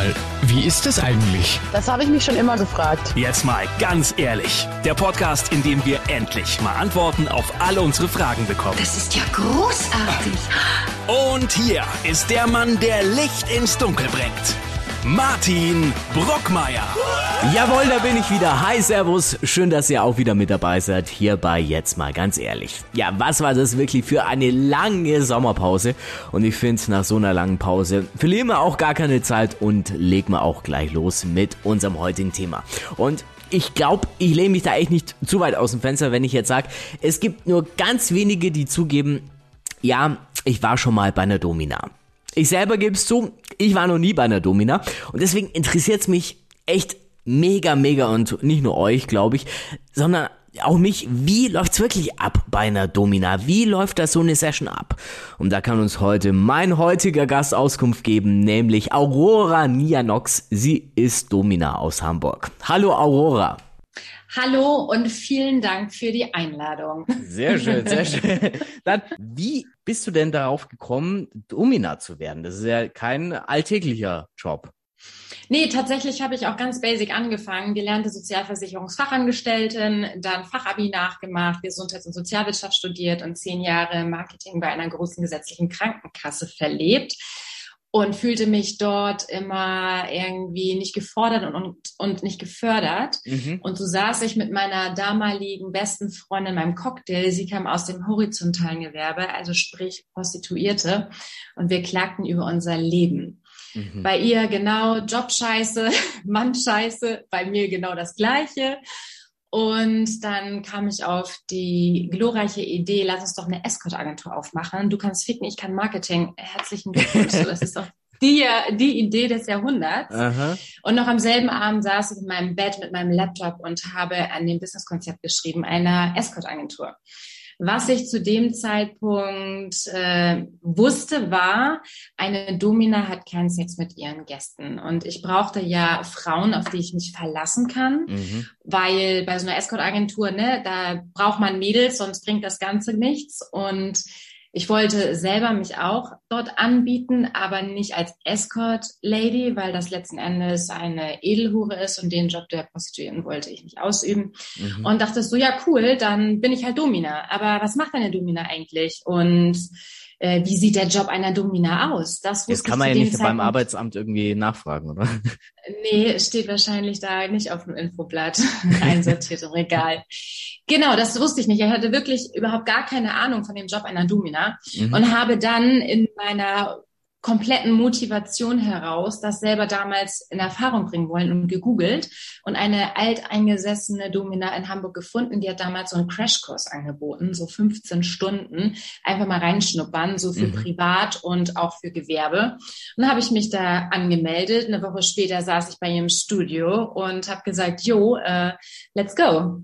mal, wie ist es eigentlich? Das habe ich mich schon immer gefragt. Jetzt mal ganz ehrlich. Der Podcast, in dem wir endlich mal Antworten auf alle unsere Fragen bekommen. Das ist ja großartig. Und hier ist der Mann, der Licht ins Dunkel bringt. Martin Brockmeier. Jawohl, da bin ich wieder. Hi, Servus. Schön, dass ihr auch wieder mit dabei seid. Hier bei Jetzt mal ganz ehrlich. Ja, was war das wirklich für eine lange Sommerpause? Und ich finde, nach so einer langen Pause verlieren wir auch gar keine Zeit und legen wir auch gleich los mit unserem heutigen Thema. Und ich glaube, ich lehne mich da echt nicht zu weit aus dem Fenster, wenn ich jetzt sage, es gibt nur ganz wenige, die zugeben, ja, ich war schon mal bei einer Domina. Ich selber gebe es zu, ich war noch nie bei einer Domina und deswegen interessiert es mich echt mega, mega und nicht nur euch, glaube ich, sondern auch mich, wie läuft's wirklich ab bei einer Domina? Wie läuft das so eine Session ab? Und da kann uns heute mein heutiger Gast Auskunft geben, nämlich Aurora Nianox. Sie ist Domina aus Hamburg. Hallo Aurora. Hallo und vielen Dank für die Einladung. Sehr schön, sehr schön. Dann, wie bist du denn darauf gekommen, Domina zu werden? Das ist ja kein alltäglicher Job. Nee, tatsächlich habe ich auch ganz basic angefangen, gelernte Sozialversicherungsfachangestellten, dann Fachabi nachgemacht, Gesundheits- und Sozialwirtschaft studiert und zehn Jahre Marketing bei einer großen gesetzlichen Krankenkasse verlebt und fühlte mich dort immer irgendwie nicht gefordert und, und, und nicht gefördert. Mhm. Und so saß ich mit meiner damaligen besten Freundin in meinem Cocktail. Sie kam aus dem horizontalen Gewerbe, also sprich Prostituierte. Und wir klagten über unser Leben. Mhm. Bei ihr genau Jobscheiße, Mannscheiße, bei mir genau das Gleiche. Und dann kam ich auf die glorreiche Idee, lass uns doch eine Escort-Agentur aufmachen. Du kannst ficken, ich kann Marketing. Herzlichen Glückwunsch. Das ist doch die, die Idee des Jahrhunderts. Aha. Und noch am selben Abend saß ich in meinem Bett mit meinem Laptop und habe an dem Businesskonzept geschrieben, einer Escort-Agentur. Was ich zu dem Zeitpunkt äh, wusste, war, eine Domina hat keinen Sex mit ihren Gästen. Und ich brauchte ja Frauen, auf die ich mich verlassen kann, mhm. weil bei so einer Escort-Agentur, ne, da braucht man Mädels, sonst bringt das Ganze nichts. Und ich wollte selber mich auch dort anbieten, aber nicht als Escort-Lady, weil das letzten Endes eine Edelhure ist und den Job der Prostituierten wollte ich nicht ausüben. Mhm. Und dachte so, ja cool, dann bin ich halt Domina. Aber was macht eine Domina eigentlich? Und äh, wie sieht der Job einer Domina aus? Das, das kann man ja nicht Zeitpunkt beim Arbeitsamt irgendwie nachfragen, oder? Nee, steht wahrscheinlich da nicht auf dem Infoblatt einsortiert im Regal. Genau, das wusste ich nicht. Ich hatte wirklich überhaupt gar keine Ahnung von dem Job einer Domina mhm. und habe dann in meiner kompletten Motivation heraus das selber damals in Erfahrung bringen wollen und gegoogelt und eine alteingesessene Domina in Hamburg gefunden, die hat damals so einen Crashkurs angeboten, so 15 Stunden, einfach mal reinschnuppern, so für mhm. privat und auch für Gewerbe. Und dann habe ich mich da angemeldet. Eine Woche später saß ich bei ihrem Studio und habe gesagt, jo, uh, let's go.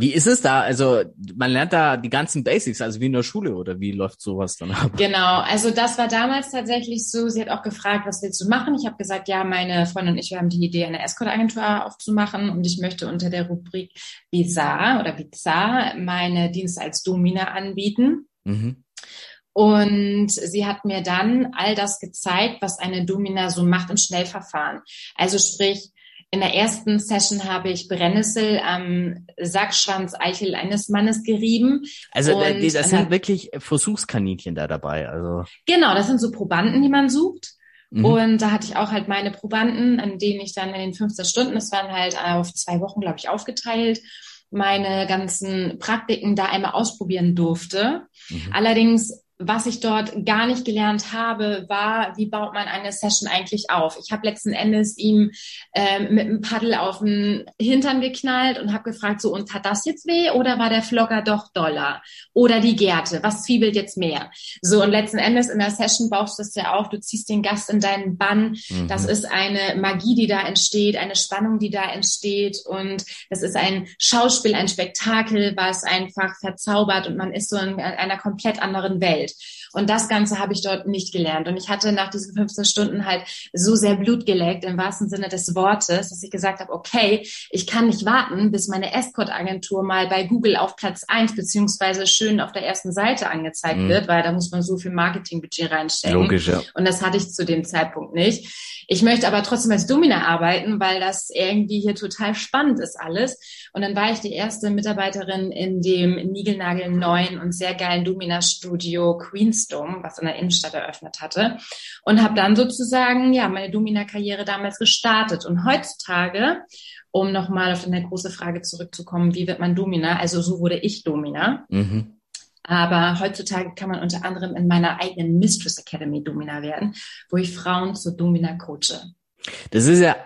Wie ist es da? Also man lernt da die ganzen Basics, also wie in der Schule oder wie läuft sowas dann ab? Genau, also das war damals tatsächlich so. Sie hat auch gefragt, was willst du machen? Ich habe gesagt, ja, meine Freundin und ich wir haben die Idee, eine Escort-Agentur aufzumachen und ich möchte unter der Rubrik Bizarre oder Bizarre meine Dienste als Domina anbieten. Mhm. Und sie hat mir dann all das gezeigt, was eine Domina so macht im Schnellverfahren. Also sprich, in der ersten Session habe ich Brennnessel am Sackschwanz Eichel eines Mannes gerieben. Also und, das sind wirklich Versuchskaninchen da dabei. Also genau, das sind so Probanden, die man sucht. Mhm. Und da hatte ich auch halt meine Probanden, an denen ich dann in den 15 Stunden, das waren halt auf zwei Wochen, glaube ich, aufgeteilt, meine ganzen Praktiken da einmal ausprobieren durfte. Mhm. Allerdings was ich dort gar nicht gelernt habe, war, wie baut man eine Session eigentlich auf. Ich habe letzten Endes ihm ähm, mit einem Paddel auf den Hintern geknallt und habe gefragt, so, und hat das jetzt weh oder war der Flogger doch doller? Oder die Gerte, was zwiebelt jetzt mehr? So, und letzten Endes in der Session baust du das ja auf, du ziehst den Gast in deinen Bann. Mhm. Das ist eine Magie, die da entsteht, eine Spannung, die da entsteht und das ist ein Schauspiel, ein Spektakel, was einfach verzaubert und man ist so in einer komplett anderen Welt. Welt. Und das Ganze habe ich dort nicht gelernt. Und ich hatte nach diesen 15 Stunden halt so sehr Blut geleckt, im wahrsten Sinne des Wortes, dass ich gesagt habe, okay, ich kann nicht warten, bis meine Escort-Agentur mal bei Google auf Platz eins beziehungsweise schön auf der ersten Seite angezeigt mhm. wird, weil da muss man so viel Marketingbudget reinstecken. Logisch, ja. Und das hatte ich zu dem Zeitpunkt nicht. Ich möchte aber trotzdem als Domina arbeiten, weil das irgendwie hier total spannend ist alles. Und dann war ich die erste Mitarbeiterin in dem Nigelnagel neuen und sehr geilen Domina-Studio Queenstone, was in der Innenstadt eröffnet hatte. Und habe dann sozusagen ja meine Domina-Karriere damals gestartet. Und heutzutage um nochmal auf eine große Frage zurückzukommen, wie wird man Domina? Also so wurde ich Domina. Mhm. Aber heutzutage kann man unter anderem in meiner eigenen Mistress Academy Domina werden, wo ich Frauen zur Domina coache. Das ist ja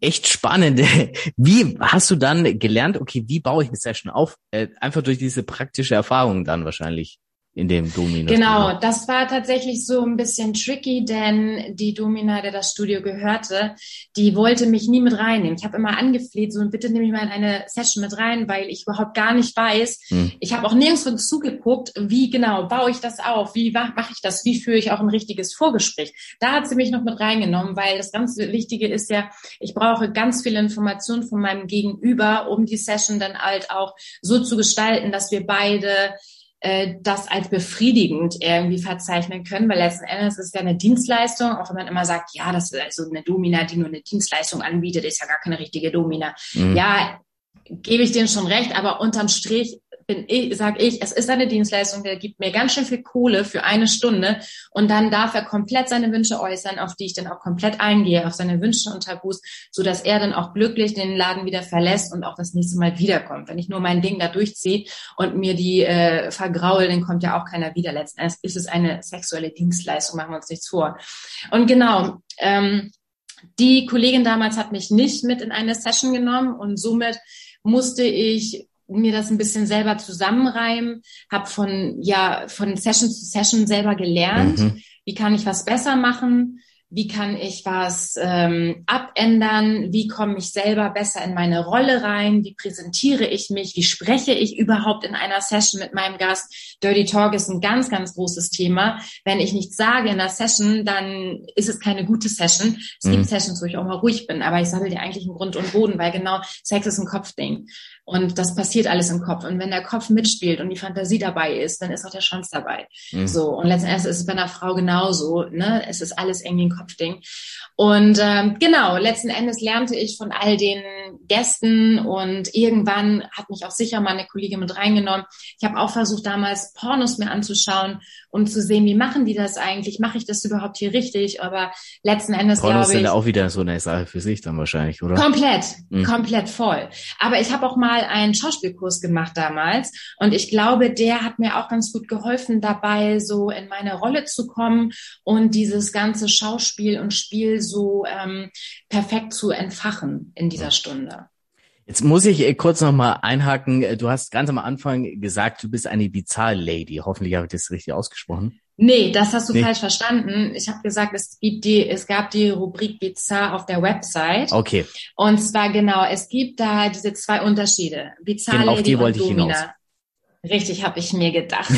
echt spannend. Wie hast du dann gelernt, okay, wie baue ich eine Session auf? Äh, einfach durch diese praktische Erfahrung dann wahrscheinlich in dem Domino. Genau, das war tatsächlich so ein bisschen tricky, denn die Domina, der das Studio gehörte, die wollte mich nie mit reinnehmen. Ich habe immer angefleht, so bitte nehme ich mal in eine Session mit rein, weil ich überhaupt gar nicht weiß. Hm. Ich habe auch nirgendwo zugeguckt, wie genau baue ich das auf, wie mache ich das, wie führe ich auch ein richtiges Vorgespräch. Da hat sie mich noch mit reingenommen, weil das ganz Wichtige ist ja, ich brauche ganz viele Informationen von meinem Gegenüber, um die Session dann halt auch so zu gestalten, dass wir beide äh, das als befriedigend irgendwie verzeichnen können, weil letzten Endes ist es ja eine Dienstleistung, auch wenn man immer sagt, ja, das ist also eine Domina, die nur eine Dienstleistung anbietet, ist ja gar keine richtige Domina. Mhm. Ja, gebe ich denen schon recht, aber unterm Strich bin ich, sag ich, es ist eine Dienstleistung, der gibt mir ganz schön viel Kohle für eine Stunde und dann darf er komplett seine Wünsche äußern, auf die ich dann auch komplett eingehe, auf seine Wünsche und Tabus, so dass er dann auch glücklich den Laden wieder verlässt und auch das nächste Mal wiederkommt. Wenn ich nur mein Ding da durchziehe und mir die äh, vergraul, dann kommt ja auch keiner wieder. Letzten Endes ist es eine sexuelle Dienstleistung, machen wir uns nichts vor. Und genau, ähm, die Kollegin damals hat mich nicht mit in eine Session genommen und somit musste ich mir das ein bisschen selber zusammenreimen, habe von ja von Session zu Session selber gelernt, mhm. wie kann ich was besser machen, wie kann ich was ähm, abändern, wie komme ich selber besser in meine Rolle rein, wie präsentiere ich mich, wie spreche ich überhaupt in einer Session mit meinem Gast. Dirty Talk ist ein ganz, ganz großes Thema. Wenn ich nichts sage in der Session, dann ist es keine gute Session. Es mhm. gibt Sessions, wo ich auch mal ruhig bin, aber ich sammle dir eigentlich einen Grund und Boden, weil genau Sex ist ein Kopfding. Und das passiert alles im Kopf. Und wenn der Kopf mitspielt und die Fantasie dabei ist, dann ist auch der Schwanz dabei. Mhm. So. Und letztendlich ist es bei einer Frau genauso, ne? Es ist alles irgendwie ein Kopfding. Und ähm, genau, letzten Endes lernte ich von all den Gästen und irgendwann hat mich auch sicher mal eine Kollegin mit reingenommen. Ich habe auch versucht, damals Pornos mir anzuschauen, um zu sehen, wie machen die das eigentlich? Mache ich das überhaupt hier richtig? Aber letzten Endes glaube ich. sind auch wieder so eine Sache für sich dann wahrscheinlich, oder? Komplett, mhm. komplett voll. Aber ich habe auch mal einen Schauspielkurs gemacht damals und ich glaube, der hat mir auch ganz gut geholfen, dabei so in meine Rolle zu kommen und dieses ganze Schauspiel und Spiel so ähm, perfekt zu entfachen in dieser Stunde. Jetzt muss ich äh, kurz nochmal einhaken. Äh, du hast ganz am Anfang gesagt, du bist eine Bizarre-Lady. Hoffentlich habe ich das richtig ausgesprochen. Nee, das hast du nee. falsch verstanden. Ich habe gesagt, es gibt die, es gab die Rubrik Bizarre auf der Website. Okay. Und zwar genau, es gibt da diese zwei Unterschiede. Bizarre genau, Lady und Domina. Richtig, habe ich mir gedacht.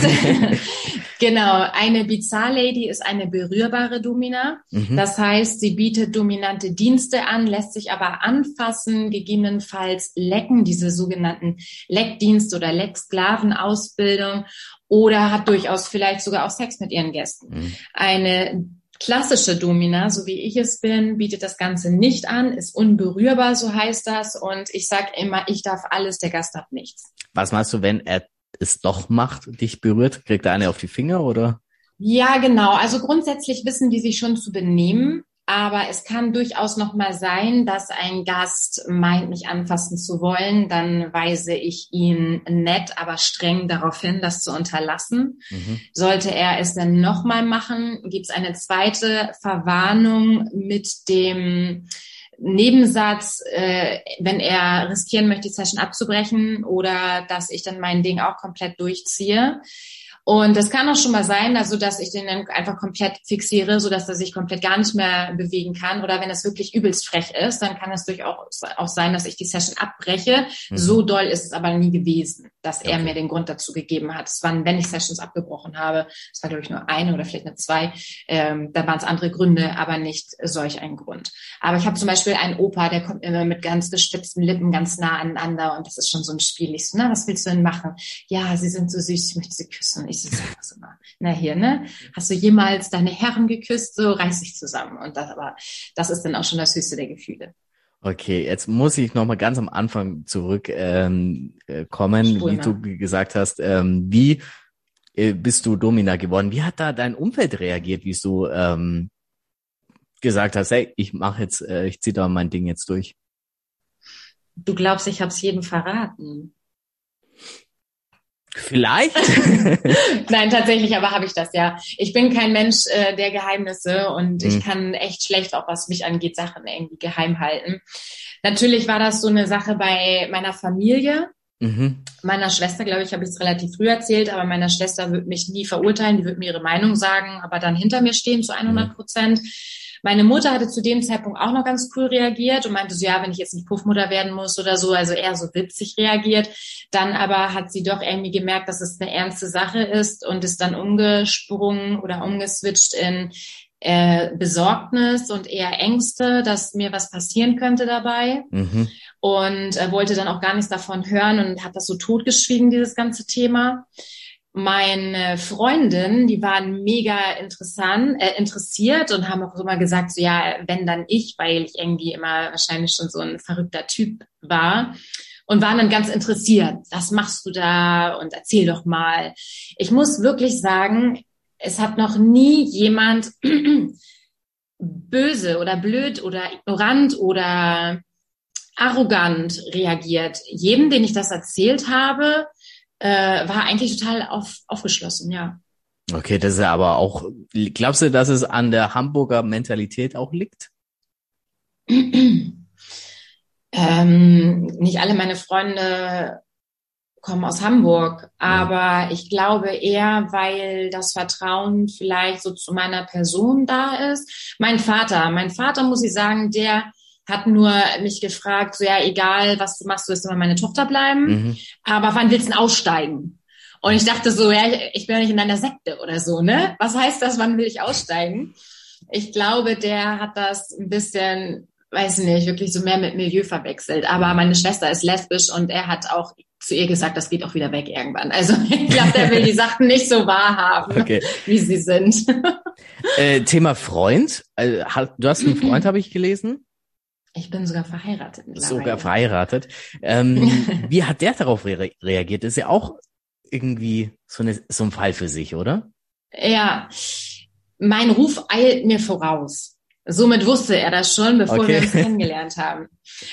genau, eine Bizarre-Lady ist eine berührbare Domina. Mhm. Das heißt, sie bietet dominante Dienste an, lässt sich aber anfassen, gegebenenfalls lecken, diese sogenannten Leckdienste oder Lecksklavenausbildung oder hat durchaus vielleicht sogar auch Sex mit ihren Gästen. Mhm. Eine klassische Domina, so wie ich es bin, bietet das Ganze nicht an, ist unberührbar, so heißt das. Und ich sage immer, ich darf alles, der Gast darf nichts. Was meinst du, wenn er es doch macht, dich berührt? Kriegt er eine auf die Finger oder? Ja, genau. Also grundsätzlich wissen die sich schon zu benehmen. Aber es kann durchaus noch mal sein, dass ein Gast meint, mich anfassen zu wollen. Dann weise ich ihn nett, aber streng darauf hin, das zu unterlassen. Mhm. Sollte er es dann noch mal machen, gibt es eine zweite Verwarnung mit dem Nebensatz, äh, wenn er riskieren möchte, die Session abzubrechen oder dass ich dann mein Ding auch komplett durchziehe. Und das kann auch schon mal sein, also dass ich den dann einfach komplett fixiere, so dass er sich komplett gar nicht mehr bewegen kann. Oder wenn es wirklich übelst frech ist, dann kann es durchaus auch sein, dass ich die Session abbreche. Mhm. So doll ist es aber nie gewesen, dass er okay. mir den Grund dazu gegeben hat. Es waren, wenn ich Sessions abgebrochen habe, es war glaube ich nur eine oder vielleicht eine zwei, ähm, da waren es andere Gründe, aber nicht solch ein Grund. Aber ich habe zum Beispiel einen Opa, der kommt immer mit ganz gespitzten Lippen ganz nah aneinander und das ist schon so ein Spiel. Ich so, na, was willst du denn machen? Ja, sie sind so süß, ich möchte sie küssen ich so sag das immer. Na hier, ne? Hast du jemals deine Herren geküsst? So reiß dich zusammen. Und das aber, das ist dann auch schon das höchste der Gefühle. Okay, jetzt muss ich noch mal ganz am Anfang zurück ähm, äh, kommen, wie du gesagt hast. Ähm, wie äh, bist du Domina geworden? Wie hat da dein Umfeld reagiert, wie du ähm, gesagt hast, hey, ich mache jetzt, äh, ich ziehe da mein Ding jetzt durch? Du glaubst, ich habe es jedem verraten. Vielleicht? Nein, tatsächlich, aber habe ich das ja. Ich bin kein Mensch äh, der Geheimnisse und mhm. ich kann echt schlecht, auch was mich angeht, Sachen irgendwie geheim halten. Natürlich war das so eine Sache bei meiner Familie. Mhm. Meiner Schwester, glaube ich, habe ich es relativ früh erzählt, aber meiner Schwester wird mich nie verurteilen, die wird mir ihre Meinung sagen, aber dann hinter mir stehen zu 100 Prozent. Mhm. Meine Mutter hatte zu dem Zeitpunkt auch noch ganz cool reagiert und meinte so, ja, wenn ich jetzt nicht Puffmutter werden muss oder so, also eher so witzig reagiert. Dann aber hat sie doch irgendwie gemerkt, dass es eine ernste Sache ist und ist dann umgesprungen oder umgeswitcht in äh, Besorgnis und eher Ängste, dass mir was passieren könnte dabei. Mhm. Und äh, wollte dann auch gar nichts davon hören und hat das so totgeschwiegen, dieses ganze Thema meine Freundin, die waren mega interessant, äh, interessiert und haben auch immer gesagt, so ja, wenn dann ich, weil ich irgendwie immer wahrscheinlich schon so ein verrückter Typ war und waren dann ganz interessiert. Was machst du da? Und erzähl doch mal. Ich muss wirklich sagen, es hat noch nie jemand böse oder blöd oder ignorant oder arrogant reagiert. Jedem, den ich das erzählt habe, äh, war eigentlich total auf, aufgeschlossen, ja. Okay, das ist ja aber auch, glaubst du, dass es an der Hamburger Mentalität auch liegt? ähm, nicht alle meine Freunde kommen aus Hamburg, aber ich glaube eher, weil das Vertrauen vielleicht so zu meiner Person da ist. Mein Vater, mein Vater muss ich sagen, der hat nur mich gefragt, so ja, egal was du machst, du wirst immer meine Tochter bleiben, mhm. aber wann willst du denn aussteigen? Und ich dachte so, ja, ich bin ja nicht in einer Sekte oder so, ne? Was heißt das, wann will ich aussteigen? Ich glaube, der hat das ein bisschen, weiß nicht, wirklich so mehr mit Milieu verwechselt. Aber meine Schwester ist lesbisch und er hat auch zu ihr gesagt, das geht auch wieder weg irgendwann. Also ich glaube, der will die Sachen nicht so wahrhaben, okay. wie sie sind. Äh, Thema Freund. Also, du hast einen Freund, habe ich gelesen. Ich bin sogar verheiratet. Sogar verheiratet. Ähm, wie hat der darauf re reagiert? ist ja auch irgendwie so, eine, so ein Fall für sich, oder? Ja, mein Ruf eilt mir voraus. Somit wusste er das schon, bevor okay. wir uns kennengelernt haben.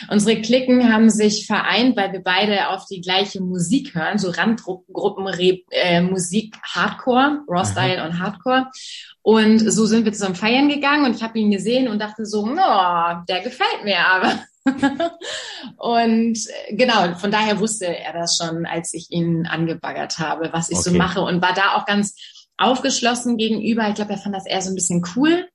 Unsere Klicken haben sich vereint, weil wir beide auf die gleiche Musik hören, so Randgruppen äh, Musik Hardcore, Raw Style und Hardcore. Und so sind wir zusammen feiern gegangen und ich habe ihn gesehen und dachte so, oh, der gefällt mir aber. und äh, genau, von daher wusste er das schon, als ich ihn angebaggert habe, was ich okay. so mache und war da auch ganz aufgeschlossen gegenüber. Ich glaube, er fand das eher so ein bisschen cool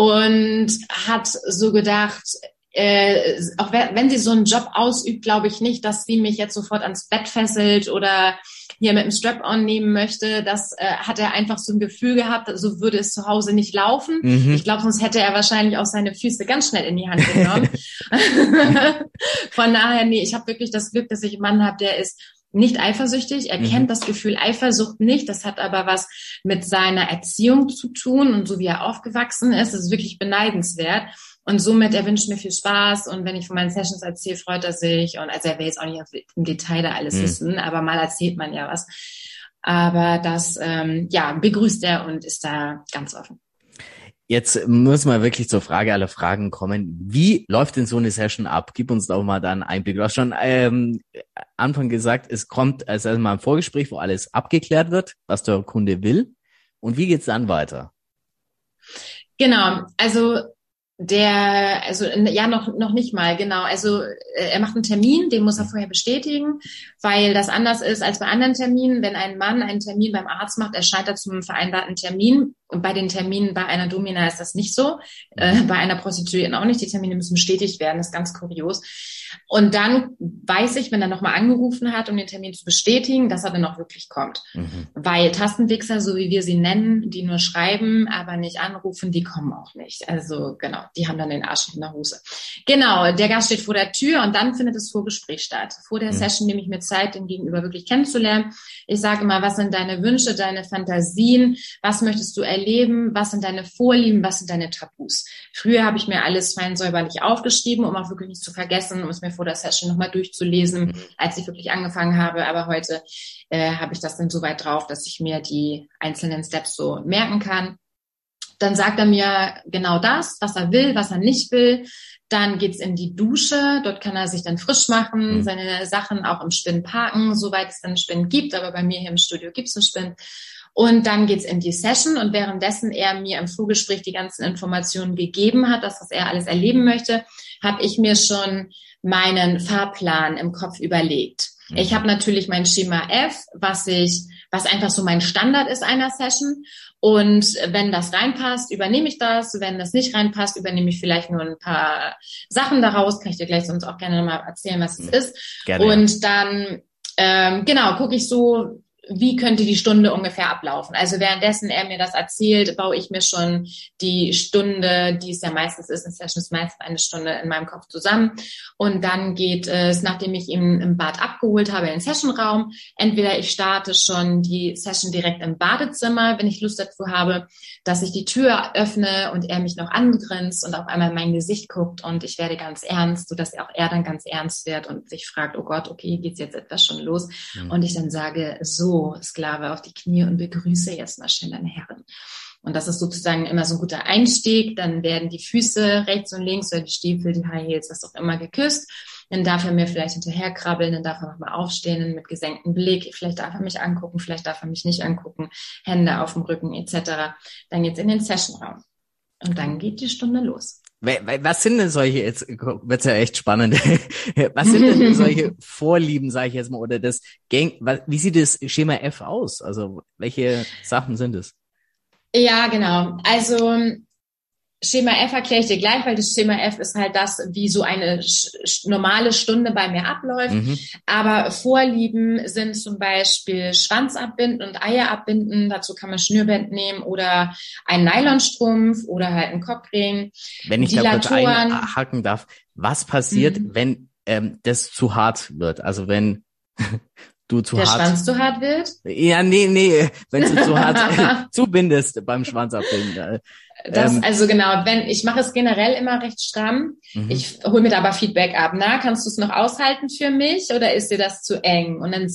und hat so gedacht, äh, auch wenn sie so einen Job ausübt, glaube ich nicht, dass sie mich jetzt sofort ans Bett fesselt oder hier mit dem Strap-on nehmen möchte. Das äh, hat er einfach so ein Gefühl gehabt, so würde es zu Hause nicht laufen. Mhm. Ich glaube, sonst hätte er wahrscheinlich auch seine Füße ganz schnell in die Hand genommen. Von daher, nee, ich habe wirklich das Glück, dass ich einen Mann habe, der ist nicht eifersüchtig. Er mhm. kennt das Gefühl Eifersucht nicht. Das hat aber was mit seiner Erziehung zu tun und so wie er aufgewachsen ist. Das ist wirklich beneidenswert. Und somit, er wünscht mir viel Spaß und wenn ich von meinen Sessions erzähle, freut er sich. Und also er will jetzt auch nicht im Detail da alles mhm. wissen, aber mal erzählt man ja was. Aber das, ähm, ja, begrüßt er und ist da ganz offen. Jetzt muss man wirklich zur Frage aller Fragen kommen. Wie läuft denn so eine Session ab? Gib uns doch mal da einen Einblick. Du hast schon ähm, Anfang gesagt, es kommt als erstmal ein Vorgespräch, wo alles abgeklärt wird, was der Kunde will. Und wie geht's dann weiter? Genau, also Der, also ja, noch, noch nicht mal, genau. Also äh, er macht einen Termin, den muss er vorher bestätigen, weil das anders ist als bei anderen Terminen. Wenn ein Mann einen Termin beim Arzt macht, erscheint er zum vereinbarten Termin. Und bei den Terminen bei einer Domina ist das nicht so. Äh, bei einer Prostituierten auch nicht. Die Termine müssen bestätigt werden. Das ist ganz kurios. Und dann weiß ich, wenn er nochmal angerufen hat, um den Termin zu bestätigen, dass er dann auch wirklich kommt. Mhm. Weil Tastenwichser, so wie wir sie nennen, die nur schreiben, aber nicht anrufen, die kommen auch nicht. Also genau, die haben dann den Arsch in der Hose. Genau, der Gast steht vor der Tür und dann findet das Vorgespräch statt. Vor der mhm. Session nehme ich mir Zeit, den Gegenüber wirklich kennenzulernen. Ich sage immer, was sind deine Wünsche, deine Fantasien, was möchtest du erleben, was sind deine Vorlieben, was sind deine Tabus. Früher habe ich mir alles fein säuberlich aufgeschrieben, um auch wirklich nicht zu vergessen, um es mir vor der Session nochmal durchzulesen, mhm. als ich wirklich angefangen habe. Aber heute äh, habe ich das dann so weit drauf, dass ich mir die einzelnen Steps so merken kann. Dann sagt er mir genau das, was er will, was er nicht will. Dann geht's in die Dusche. Dort kann er sich dann frisch machen, mhm. seine Sachen auch im Spind parken, soweit es dann Spind gibt. Aber bei mir hier im Studio gibt's einen Spind. Und dann geht's in die Session und währenddessen er mir im Vorgespräch die ganzen Informationen gegeben hat, das, was er alles erleben möchte, habe ich mir schon meinen Fahrplan im Kopf überlegt. Mhm. Ich habe natürlich mein Schema F, was ich, was einfach so mein Standard ist einer Session. Und wenn das reinpasst, übernehme ich das. Wenn das nicht reinpasst, übernehme ich vielleicht nur ein paar Sachen daraus. Kann ich dir gleich sonst auch gerne nochmal erzählen, was es mhm. ist. Gerne. Und dann ähm, genau gucke ich so, wie könnte die Stunde ungefähr ablaufen. Also währenddessen er mir das erzählt, baue ich mir schon die Stunde, die es ja meistens ist, eine Session ist meistens eine Stunde in meinem Kopf zusammen. Und dann geht es, nachdem ich ihn im Bad abgeholt habe, in den Sessionraum. Entweder ich starte schon die Session direkt im Badezimmer, wenn ich Lust dazu habe, dass ich die Tür öffne und er mich noch angrinst und auf einmal in mein Gesicht guckt und ich werde ganz ernst, sodass auch er dann ganz ernst wird und sich fragt, oh Gott, okay, geht's jetzt etwas schon los? Mhm. Und ich dann sage, so, Sklave, auf die Knie und begrüße jetzt mal schön deine Herren. Und das ist sozusagen immer so ein guter Einstieg. Dann werden die Füße rechts und links oder die Stiefel, die High Heels, was auch immer geküsst. Dann darf er mir vielleicht hinterher krabbeln, dann darf er nochmal aufstehen mit gesenktem Blick. Vielleicht darf er mich angucken, vielleicht darf er mich nicht angucken. Hände auf dem Rücken etc. Dann geht's in den Sessionraum. Und dann geht die Stunde los. Was sind denn solche, jetzt wird's ja echt spannend, was sind denn solche Vorlieben, sage ich jetzt mal, oder das Gang, wie sieht das Schema F aus? Also welche Sachen sind es? Ja, genau. Also Schema F erkläre ich dir gleich, weil das Schema F ist halt das, wie so eine normale Stunde bei mir abläuft. Mhm. Aber Vorlieben sind zum Beispiel Schwanz abbinden und Eier abbinden. Dazu kann man Schnürband nehmen oder einen Nylonstrumpf oder halt einen Cockring. Wenn ich da kurz einhaken darf, was passiert, mhm. wenn ähm, das zu hart wird? Also wenn du zu Der hart. Der Schwanz zu hart wird? Ja, nee, nee, wenn du zu hart zubindest beim Schwanz abbinden. Das, ähm, also genau, wenn ich mache es generell immer recht stramm. Mhm. Ich hole mir da aber Feedback ab. Na, kannst du es noch aushalten für mich oder ist dir das zu eng? Und dann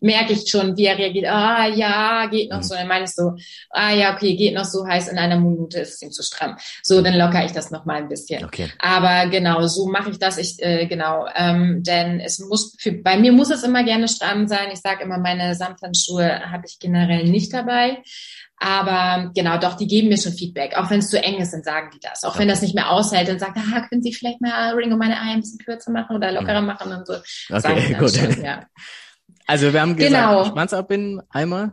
merke ich schon, wie er reagiert. Ah ja, geht noch mhm. so. Dann meine ich so, ah ja, okay, geht noch so heiß in einer Minute, ist ihm zu stramm. So, dann locker ich das noch mal ein bisschen. Okay. Aber genau, so mache ich das. Ich äh, genau, ähm, denn es muss für, bei mir muss es immer gerne stramm sein. Ich sage immer, meine Samthandschuhe habe ich generell nicht dabei. Aber genau, doch, die geben mir schon Feedback. Auch wenn es zu eng ist, dann sagen die das. Auch okay. wenn das nicht mehr aushält, dann sagt, ah, können Sie vielleicht mal Ring um meine Eier ein bisschen kürzer machen oder lockerer mhm. machen und so. Okay, gut. Schon, ja. Also wir haben gesagt, genau. Schwanz abbinden, einmal.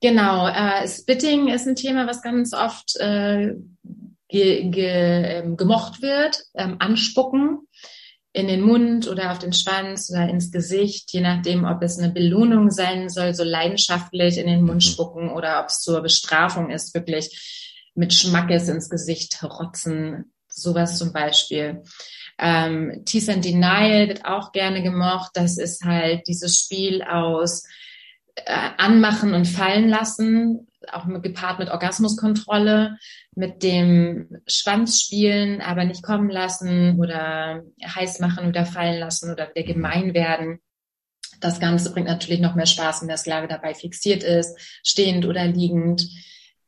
Genau, äh, Spitting ist ein Thema, was ganz oft äh, ge, ge, ähm, gemocht wird. Ähm, anspucken in den Mund oder auf den Schwanz oder ins Gesicht, je nachdem, ob es eine Belohnung sein soll, so leidenschaftlich in den Mund mhm. spucken oder ob es zur Bestrafung ist, wirklich mit Schmackes ins Gesicht rotzen, sowas zum Beispiel. Ähm, Tease and Denial wird auch gerne gemocht. Das ist halt dieses Spiel aus äh, Anmachen und fallen lassen, auch gepaart mit Orgasmuskontrolle, mit dem Schwanz spielen, aber nicht kommen lassen oder heiß machen oder fallen lassen oder wieder gemein werden. Das Ganze bringt natürlich noch mehr Spaß, wenn der Sklave dabei fixiert ist, stehend oder liegend.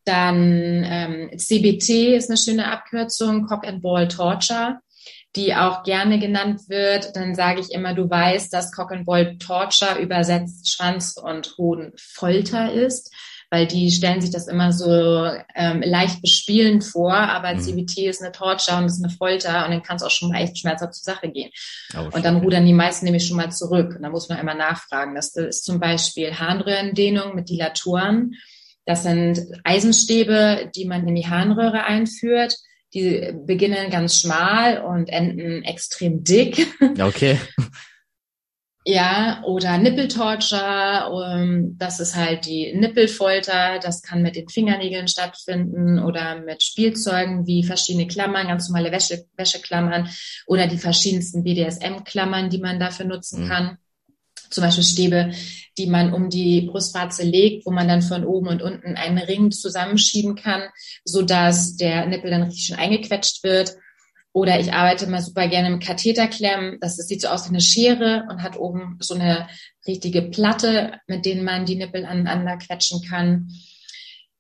Dann ähm, CBT ist eine schöne Abkürzung, Cock and Ball Torture, die auch gerne genannt wird. Dann sage ich immer, du weißt, dass Cock and Ball Torture übersetzt Schwanz und Hoden Folter ist weil die stellen sich das immer so ähm, leicht bespielend vor, aber mhm. CBT ist eine Torture und ist eine Folter und dann kann es auch schon mal echt schmerzhaft zur Sache gehen. Oh, und dann rudern die meisten nämlich schon mal zurück. Und da muss man immer nachfragen. Das ist zum Beispiel Harnröhrendehnung mit Dilatoren. Das sind Eisenstäbe, die man in die Harnröhre einführt. Die beginnen ganz schmal und enden extrem dick. Okay. Ja, oder Nippeltorture, um, das ist halt die Nippelfolter, das kann mit den Fingernägeln stattfinden oder mit Spielzeugen wie verschiedene Klammern, ganz normale Wäsche, Wäscheklammern oder die verschiedensten BDSM-Klammern, die man dafür nutzen mhm. kann. Zum Beispiel Stäbe, die man um die Brustwarze legt, wo man dann von oben und unten einen Ring zusammenschieben kann, so dass der Nippel dann richtig schön eingequetscht wird oder ich arbeite mal super gerne mit Katheterklemmen. Das sieht so aus wie eine Schere und hat oben so eine richtige Platte, mit denen man die Nippel aneinander quetschen kann.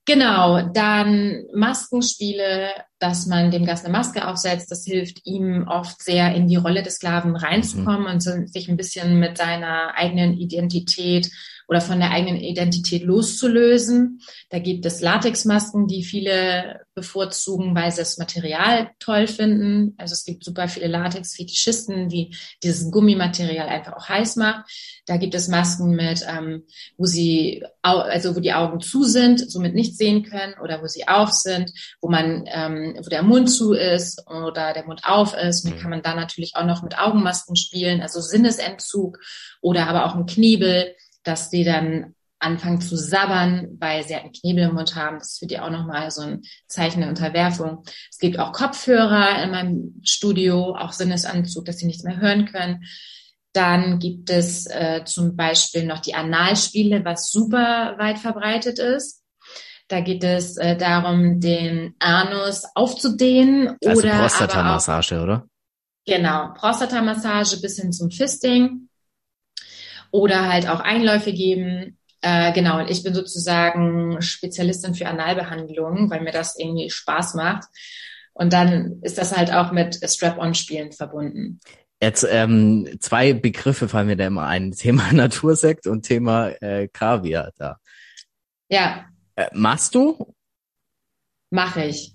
Genau, dann Maskenspiele, dass man dem Gast eine Maske aufsetzt, das hilft ihm oft sehr in die Rolle des Sklaven reinzukommen mhm. und sich ein bisschen mit seiner eigenen Identität oder von der eigenen Identität loszulösen. Da gibt es Latexmasken, die viele bevorzugen, weil sie das Material toll finden. Also es gibt super viele Latex-Fetischisten, die dieses Gummimaterial einfach auch heiß macht. Da gibt es Masken mit, ähm, wo sie, also wo die Augen zu sind, somit nicht sehen können, oder wo sie auf sind, wo man, ähm, wo der Mund zu ist oder der Mund auf ist. Dann kann man da natürlich auch noch mit Augenmasken spielen, also Sinnesentzug oder aber auch ein Knebel dass die dann anfangen zu sabbern, weil sie halt einen Knebel im Mund haben. Das ist für die auch nochmal so ein Zeichen der Unterwerfung. Es gibt auch Kopfhörer in meinem Studio, auch Sinnesanzug, dass sie nichts mehr hören können. Dann gibt es äh, zum Beispiel noch die Analspiele, was super weit verbreitet ist. Da geht es äh, darum, den Anus aufzudehnen also oder Prostata-Massage, oder? Genau, Prostata-Massage bis hin zum Fisting oder halt auch Einläufe geben. Äh, genau, und ich bin sozusagen Spezialistin für Analbehandlung, weil mir das irgendwie Spaß macht. Und dann ist das halt auch mit Strap-on-Spielen verbunden. Jetzt ähm, zwei Begriffe fallen mir da immer ein. Thema Natursekt und Thema äh, Kaviar da. Ja. Äh, machst du? Mache ich.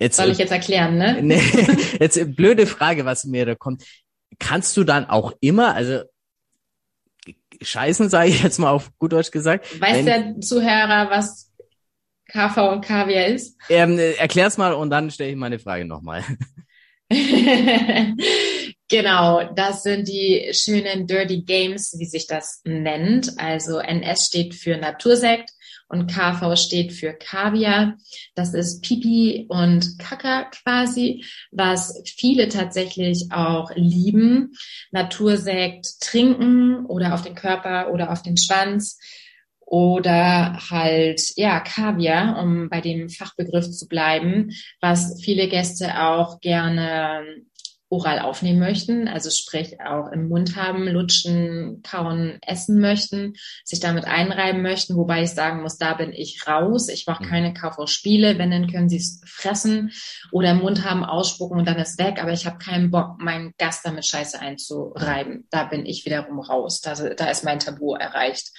Jetzt, Soll ich jetzt erklären, ne? Nee, jetzt blöde Frage, was mir da kommt. Kannst du dann auch immer, also scheißen, sage ich jetzt mal auf gut Deutsch gesagt. Weiß der Zuhörer, was KV und Kaviar ist? Ähm, erklär's mal und dann stelle ich meine Frage nochmal. genau, das sind die schönen Dirty Games, wie sich das nennt. Also NS steht für Natursekt und KV steht für Kaviar. Das ist Pipi und Kaka quasi, was viele tatsächlich auch lieben. Natursekt trinken oder auf den Körper oder auf den Schwanz oder halt ja Kaviar, um bei dem Fachbegriff zu bleiben, was viele Gäste auch gerne oral aufnehmen möchten, also sprich auch im Mund haben, lutschen, kauen, essen möchten, sich damit einreiben möchten, wobei ich sagen muss, da bin ich raus. Ich mache mhm. keine KV-Spiele, wenn, dann können sie es fressen oder im Mund haben, ausspucken und dann ist weg, aber ich habe keinen Bock, meinen Gast damit Scheiße einzureiben. Da bin ich wiederum raus. Da, da ist mein Tabu erreicht.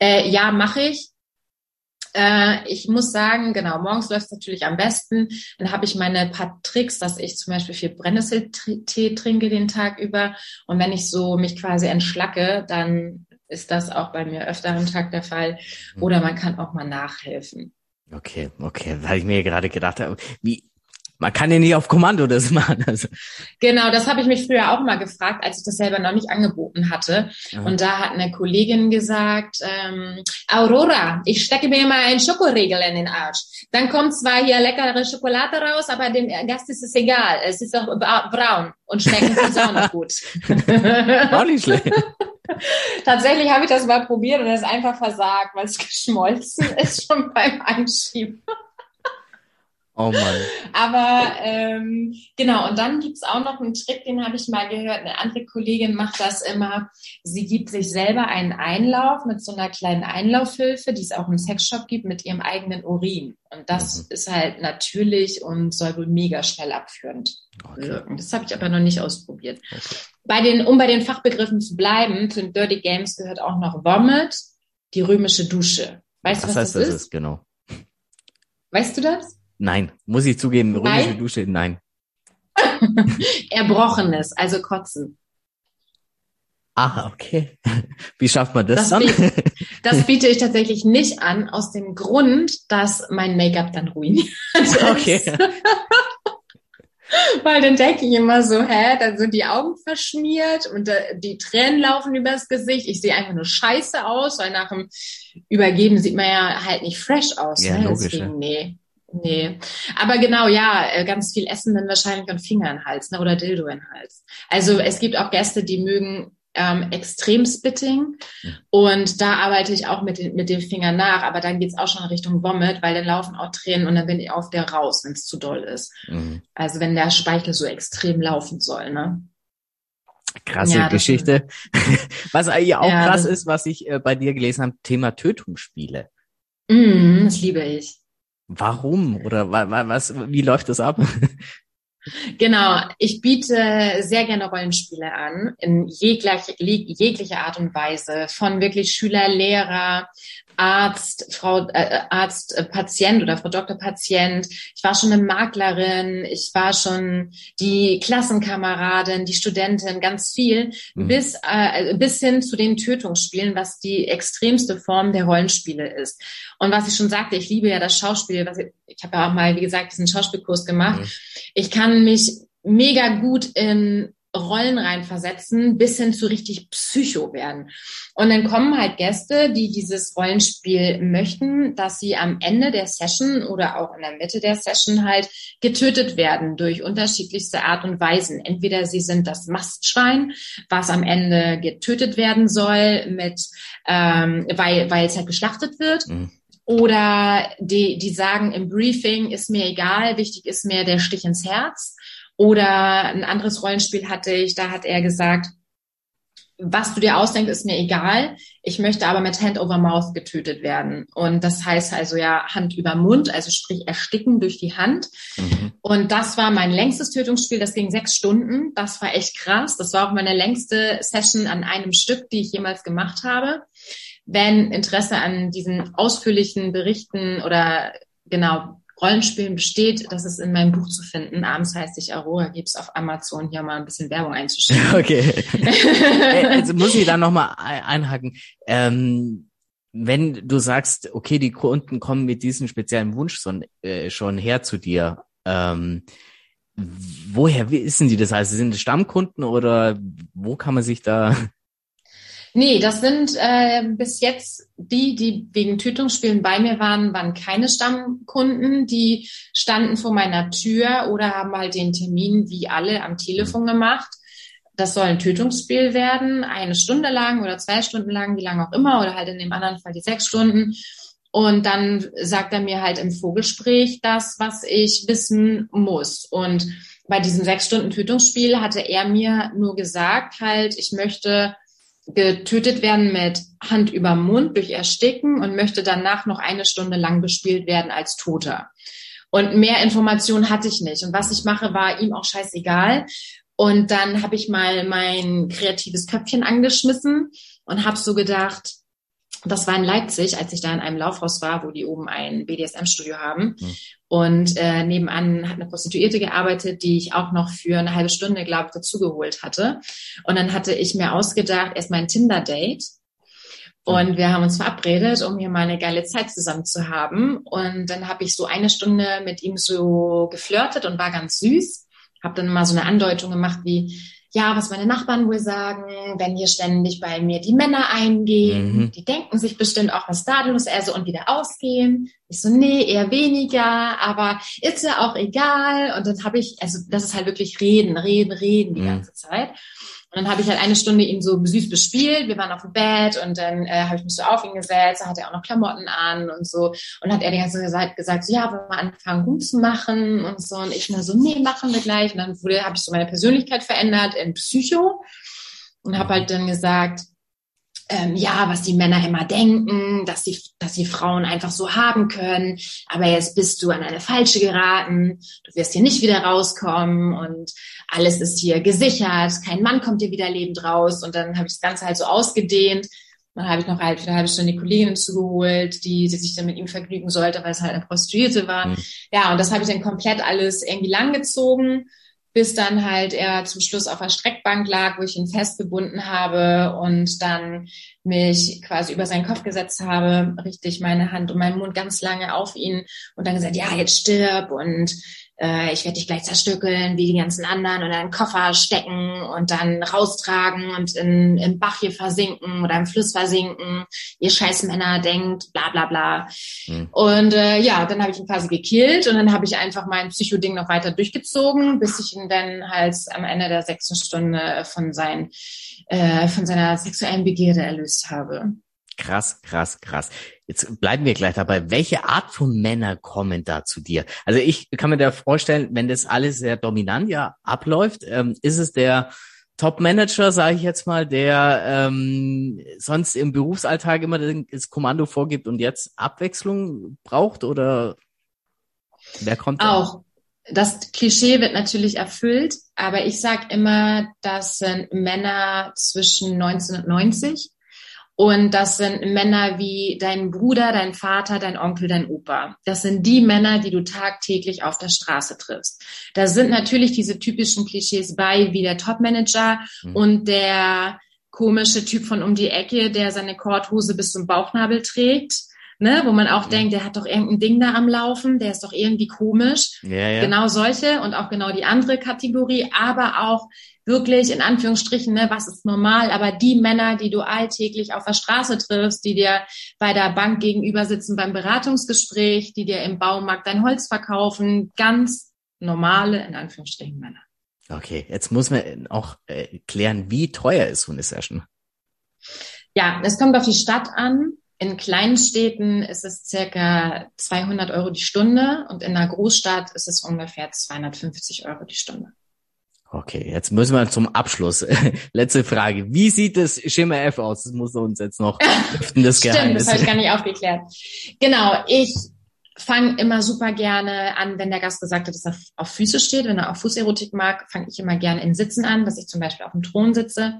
Äh, ja, mache ich. Äh, ich muss sagen, genau, morgens läuft es natürlich am besten. Dann habe ich meine paar Tricks, dass ich zum Beispiel viel Brennnesseltee trinke den Tag über. Und wenn ich so mich quasi entschlacke, dann ist das auch bei mir öfter am Tag der Fall. Oder man kann auch mal nachhelfen. Okay, okay, weil ich mir gerade gedacht habe, wie, man kann ja nicht auf Kommando das machen. Also. Genau, das habe ich mich früher auch mal gefragt, als ich das selber noch nicht angeboten hatte. Ja. Und da hat eine Kollegin gesagt, ähm, Aurora, ich stecke mir mal einen Schokoriegel in den Arsch. Dann kommt zwar hier leckere Schokolade raus, aber dem Gast ist es egal. Es ist doch braun und schmecken ist auch noch gut. auch nicht schlecht. Tatsächlich habe ich das mal probiert und es ist einfach versagt, weil es geschmolzen ist schon beim Einschieben. Oh Mann. Aber ähm, genau, und dann gibt's auch noch einen Trick, den habe ich mal gehört. Eine andere Kollegin macht das immer. Sie gibt sich selber einen Einlauf mit so einer kleinen Einlaufhilfe, die es auch im Sexshop gibt, mit ihrem eigenen Urin. Und das mhm. ist halt natürlich und soll wohl mega schnell abführend okay. wirken. Das habe ich aber noch nicht ausprobiert. Okay. Bei den, um bei den Fachbegriffen zu bleiben, zu den Dirty Games gehört auch noch Vomit. die römische Dusche. Weißt du, was, was heißt das, das ist? ist? Genau. Weißt du das? Nein, muss ich zugeben, römische Nein? Dusche, nein. Erbrochenes, also Kotzen. Ah, okay. Wie schafft man das, Das, dann? das biete ich tatsächlich nicht an, aus dem Grund, dass mein Make-up dann ruiniert ist. okay. Weil dann denke ich immer so, hä, dann sind die Augen verschmiert und äh, die Tränen laufen übers Gesicht. Ich sehe einfach nur scheiße aus, weil nach dem Übergeben sieht man ja halt nicht fresh aus. Ja, ne? logisch, Deswegen, nee. Nee. Aber genau, ja, äh, ganz viel Essen dann wahrscheinlich und Finger in den Hals, ne? Oder Dildo in den Hals. Also es gibt auch Gäste, die mögen ähm, extrem Spitting und da arbeite ich auch mit den, mit den Fingern nach, aber dann geht's auch schon Richtung Vomit, weil dann laufen auch Tränen und dann bin ich auf der raus, wenn es zu doll ist. Mhm. Also wenn der Speichel so extrem laufen soll, ne? Krasse Ja, Geschichte. Was eigentlich auch Ja, krass das- ist, was ich äh, bei dir gelesen habe, Thema Tötungsspiele. Mm, das liebe ich. Warum? Oder wa, wa, was, wie läuft das ab? Genau, ich biete sehr gerne Rollenspiele an, in jegliche, jeglicher Art und Weise, von wirklich Schüler, Lehrer, Arzt, Frau äh, Arzt, äh, Patient oder Frau Doktor Patient. Ich war schon eine Maklerin, ich war schon die Klassenkameradin, die Studentin, ganz viel, Mhm. bis äh, bis hin zu den Tötungsspielen, was die extremste Form der Rollenspiele ist. Und was ich schon sagte, ich liebe ja das Schauspiel. Was ich ich habe ja auch mal, wie gesagt, diesen Schauspielkurs gemacht. Mhm. Ich kann mich mega gut in Rollen reinversetzen, bis hin zu richtig Psycho werden. Und dann kommen halt Gäste, die dieses Rollenspiel möchten, dass sie am Ende der Session oder auch in der Mitte der Session halt getötet werden durch unterschiedlichste Art und Weisen. Entweder sie sind das Mastschwein, was am Ende getötet werden soll, mit, ähm, weil, weil es halt geschlachtet wird. Mhm. Oder die, die sagen im Briefing, ist mir egal, wichtig ist mir der Stich ins Herz. Oder ein anderes Rollenspiel hatte ich, da hat er gesagt, was du dir ausdenkst, ist mir egal. Ich möchte aber mit Hand over Mouth getötet werden. Und das heißt also ja Hand über Mund, also sprich ersticken durch die Hand. Mhm. Und das war mein längstes Tötungsspiel. Das ging sechs Stunden. Das war echt krass. Das war auch meine längste Session an einem Stück, die ich jemals gemacht habe. Wenn Interesse an diesen ausführlichen Berichten oder genau Rollenspielen besteht, das ist in meinem Buch zu finden. Abends heißt ich Aurora, gibt's auf Amazon hier mal ein bisschen Werbung einzuschieben. Okay. Äh, Also muss ich da nochmal einhaken. Ähm, wenn du sagst, okay, die Kunden kommen mit diesem speziellen Wunsch schon, äh, schon her zu dir, ähm, woher wissen die das? Also sind es Stammkunden oder wo kann man sich da Nee, das sind äh, bis jetzt die, die wegen Tötungsspielen bei mir waren, waren keine Stammkunden. Die standen vor meiner Tür oder haben halt den Termin wie alle am Telefon gemacht. Das soll ein Tötungsspiel werden, eine Stunde lang oder zwei Stunden lang, wie lange auch immer, oder halt in dem anderen Fall die sechs Stunden. Und dann sagt er mir halt im Vorgespräch das, was ich wissen muss. Und bei diesem sechs Stunden Tötungsspiel hatte er mir nur gesagt, halt, ich möchte getötet werden mit Hand über Mund durch Ersticken und möchte danach noch eine Stunde lang bespielt werden als Toter. Und mehr Informationen hatte ich nicht. Und was ich mache, war ihm auch scheißegal. Und dann habe ich mal mein kreatives Köpfchen angeschmissen und habe so gedacht, das war in Leipzig, als ich da in einem Laufhaus war, wo die oben ein BDSM-Studio haben. Mhm. Und äh, nebenan hat eine Prostituierte gearbeitet, die ich auch noch für eine halbe Stunde, glaube ich, dazugeholt hatte. Und dann hatte ich mir ausgedacht, erstmal ein Tinder-Date. Und wir haben uns verabredet, um hier mal eine geile Zeit zusammen zu haben. Und dann habe ich so eine Stunde mit ihm so geflirtet und war ganz süß. Habe dann mal so eine Andeutung gemacht wie, ja, was meine Nachbarn wohl sagen, wenn hier ständig bei mir die Männer eingehen, Mhm. die denken sich bestimmt auch, was da los ist, also und wieder ausgehen. Ich so, nee, eher weniger, aber ist ja auch egal. Und dann habe ich, also das ist halt wirklich reden, reden, reden die Mhm. ganze Zeit. Und dann habe ich halt eine Stunde ihn so süß bespielt. Wir waren auf dem Bett und dann äh, habe ich mich so auf ihn gesetzt. Da hat er auch noch Klamotten an und so. Und hat er die ganze Zeit gesagt, so, ja, wollen wir anfangen rumzumachen und so. Und ich nur so, nee, machen wir gleich. Und dann wurde, habe ich so meine Persönlichkeit verändert in Psycho und habe halt dann gesagt, ähm, ja, was die Männer immer denken, dass die, dass die Frauen einfach so haben können. Aber jetzt bist du an eine falsche geraten. Du wirst hier nicht wieder rauskommen und alles ist hier gesichert. Kein Mann kommt hier wieder lebend raus. Und dann habe ich das Ganze halt so ausgedehnt. Dann habe ich noch halt für eine halbe Stunde die Kollegin zugeholt, die, die sich dann mit ihm vergnügen sollte, weil es halt eine Prostituierte war. Mhm. Ja, und das habe ich dann komplett alles irgendwie langgezogen, bis dann halt er zum Schluss auf der Streckbank lag, wo ich ihn festgebunden habe und dann mich quasi über seinen Kopf gesetzt habe, richtig meine Hand und meinen Mund ganz lange auf ihn und dann gesagt, ja, jetzt stirb und äh, ich werde dich gleich zerstückeln, wie die ganzen anderen und einen Koffer stecken und dann raustragen und in, im Bach hier versinken oder im Fluss versinken. Ihr scheiß Männer denkt, bla bla bla. Mhm. Und äh, ja, dann habe ich ihn quasi gekillt und dann habe ich einfach mein Psychoding noch weiter durchgezogen, bis ich ihn dann halt am Ende der sechsten Stunde von, sein, äh, von seiner sexuellen Begierde erlöst habe. Krass, krass, krass. Jetzt bleiben wir gleich dabei. Welche Art von Männer kommen da zu dir? Also ich kann mir da vorstellen, wenn das alles sehr dominant ja abläuft, ähm, ist es der Top-Manager, sage ich jetzt mal, der ähm, sonst im Berufsalltag immer das Kommando vorgibt und jetzt Abwechslung braucht oder wer kommt? Da? Auch. Das Klischee wird natürlich erfüllt, aber ich sage immer, das sind Männer zwischen 1990 und das sind Männer wie dein Bruder, dein Vater, dein Onkel, dein Opa. Das sind die Männer, die du tagtäglich auf der Straße triffst. Da sind natürlich diese typischen Klischees bei, wie der Topmanager mhm. und der komische Typ von um die Ecke, der seine Korthose bis zum Bauchnabel trägt. Ne, wo man auch denkt, der hat doch irgendein Ding da am Laufen, der ist doch irgendwie komisch. Ja, ja. Genau solche und auch genau die andere Kategorie, aber auch wirklich in Anführungsstrichen, ne, was ist normal, aber die Männer, die du alltäglich auf der Straße triffst, die dir bei der Bank gegenüber sitzen beim Beratungsgespräch, die dir im Baumarkt dein Holz verkaufen, ganz normale, in Anführungsstrichen Männer. Okay, jetzt muss man auch äh, klären, wie teuer ist so eine Session? Ja, es kommt auf die Stadt an. In kleinen Städten ist es circa 200 Euro die Stunde und in einer Großstadt ist es ungefähr 250 Euro die Stunde. Okay, jetzt müssen wir zum Abschluss. Letzte Frage. Wie sieht das Schema F aus? Das muss uns jetzt noch lüften, das Stimmt, Geheimnis. das habe ich gar nicht aufgeklärt. Genau, ich fange immer super gerne an, wenn der Gast gesagt hat, dass er auf Füße steht. Wenn er auf Fußerotik mag, fange ich immer gerne in Sitzen an, dass ich zum Beispiel auf dem Thron sitze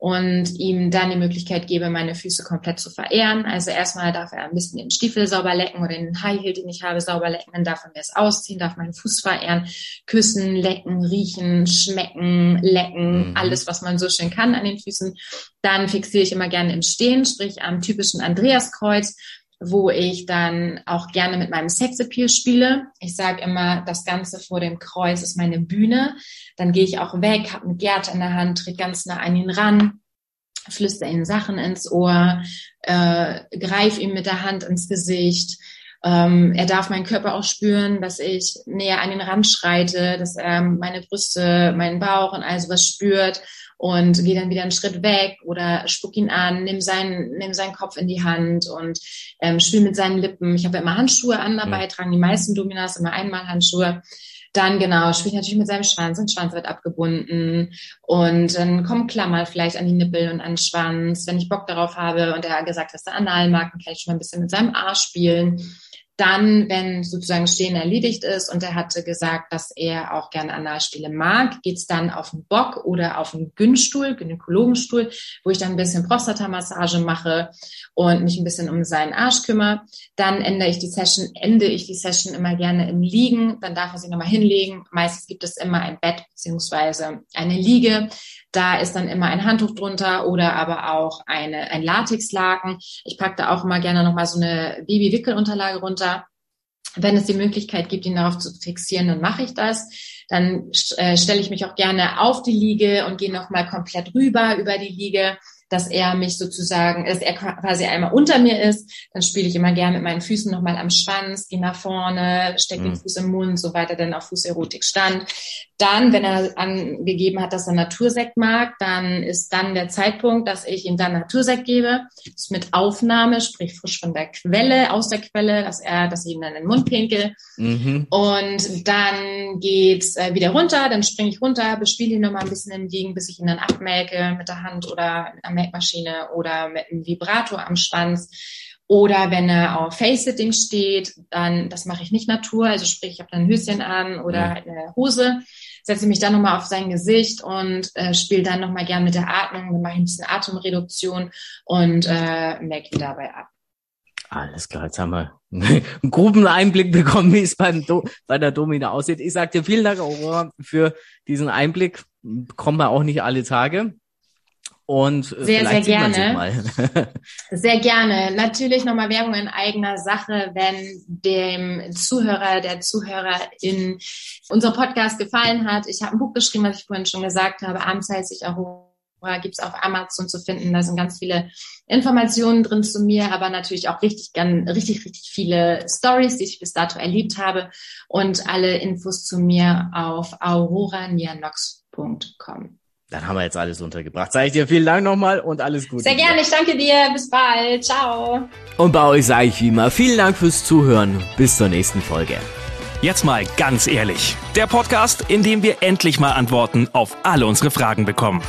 und ihm dann die Möglichkeit gebe, meine Füße komplett zu verehren. Also erstmal darf er ein bisschen den Stiefel sauber lecken oder den High Heel, den ich habe, sauber lecken. Dann darf er mir es ausziehen, darf meinen Fuß verehren, küssen, lecken, riechen, schmecken, lecken, mhm. alles, was man so schön kann an den Füßen. Dann fixiere ich immer gerne im Stehen, sprich am typischen Andreaskreuz wo ich dann auch gerne mit meinem Sexappeal spiele. Ich sage immer, das Ganze vor dem Kreuz ist meine Bühne. Dann gehe ich auch weg, habe ein Gerd in der Hand, tritt ganz nah an ihn ran, flüster ihm Sachen ins Ohr, äh, greif ihm mit der Hand ins Gesicht. Ähm, er darf meinen Körper auch spüren, dass ich näher an den Rand schreite, dass er meine Brüste, meinen Bauch und all sowas spürt und geh dann wieder einen Schritt weg oder spuck ihn an, nimm seinen, nimm seinen Kopf in die Hand und ähm, spiel mit seinen Lippen. Ich habe ja immer Handschuhe an dabei, tragen die meisten Dominas immer einmal Handschuhe. Dann genau, spielt natürlich mit seinem Schwanz, sein Schwanz wird abgebunden und dann kommen Klammer vielleicht an die Nippel und an den Schwanz. Wenn ich Bock darauf habe und er gesagt, dass er anal mag, dann kann ich schon mal ein bisschen mit seinem Arsch spielen. Dann, wenn sozusagen Stehen erledigt ist und er hatte gesagt, dass er auch gerne Analspiele mag, geht's dann auf den Bock oder auf den Günstuhl, Gynäkologenstuhl, wo ich dann ein bisschen Prostatamassage mache und mich ein bisschen um seinen Arsch kümmere. Dann ende ich die Session, ende ich die Session immer gerne im Liegen. Dann darf er sich nochmal hinlegen. Meistens gibt es immer ein Bett beziehungsweise eine Liege. Da ist dann immer ein Handtuch drunter oder aber auch eine, ein Latexlaken. Ich packe da auch immer gerne nochmal so eine Babywickelunterlage runter. Wenn es die Möglichkeit gibt, ihn darauf zu fixieren, dann mache ich das. Dann äh, stelle ich mich auch gerne auf die Liege und gehe nochmal komplett rüber über die Liege dass er mich sozusagen, dass er quasi einmal unter mir ist. Dann spiele ich immer gerne mit meinen Füßen nochmal am Schwanz, gehe nach vorne, stecke mhm. den Fuß im Mund, so weiter dann auf Fußerotik stand. Dann, wenn er angegeben hat, dass er Natursekt mag, dann ist dann der Zeitpunkt, dass ich ihm dann Natursekt gebe. Das ist mit Aufnahme, sprich frisch von der Quelle, aus der Quelle, dass er, dass ich ihm dann in den Mund pinkel. Mhm. Und dann geht's äh, wieder runter, dann springe ich runter, bespiele ihn nochmal ein bisschen im Liegen, bis ich ihn dann abmelke mit der Hand oder mit einer Melkmaschine oder mit einem Vibrator am Schwanz. Oder wenn er auf Face-Sitting steht, dann, das mache ich nicht Natur, also sprich, ich habe dann ein Höschen an oder mhm. eine Hose, setze mich dann nochmal auf sein Gesicht und äh, spiele dann nochmal gern mit der Atmung, dann mache ich ein bisschen Atemreduktion und äh, merke dabei ab. Alles klar, jetzt haben wir einen groben Einblick bekommen, wie es beim Do bei der Domina aussieht. Ich sage dir vielen Dank, Aurora, für diesen Einblick. Bekommen wir auch nicht alle Tage. Und äh, sehr, sehr gerne. sehr gerne. Natürlich nochmal Werbung in eigener Sache, wenn dem Zuhörer, der Zuhörerin unser Podcast gefallen hat. Ich habe ein Buch geschrieben, was ich vorhin schon gesagt habe. Abends heißt ich auch gibt es auf Amazon zu finden. Da sind ganz viele Informationen drin zu mir, aber natürlich auch richtig, ganz, richtig, richtig viele Stories, die ich bis dato erlebt habe und alle Infos zu mir auf auroranianox.com. Dann haben wir jetzt alles untergebracht. Sage ich dir vielen Dank nochmal und alles Gute. Sehr gerne, ich danke dir. Bis bald. Ciao. Und bei euch sage ich wie immer vielen Dank fürs Zuhören. Bis zur nächsten Folge. Jetzt mal ganz ehrlich. Der Podcast, in dem wir endlich mal Antworten auf alle unsere Fragen bekommen.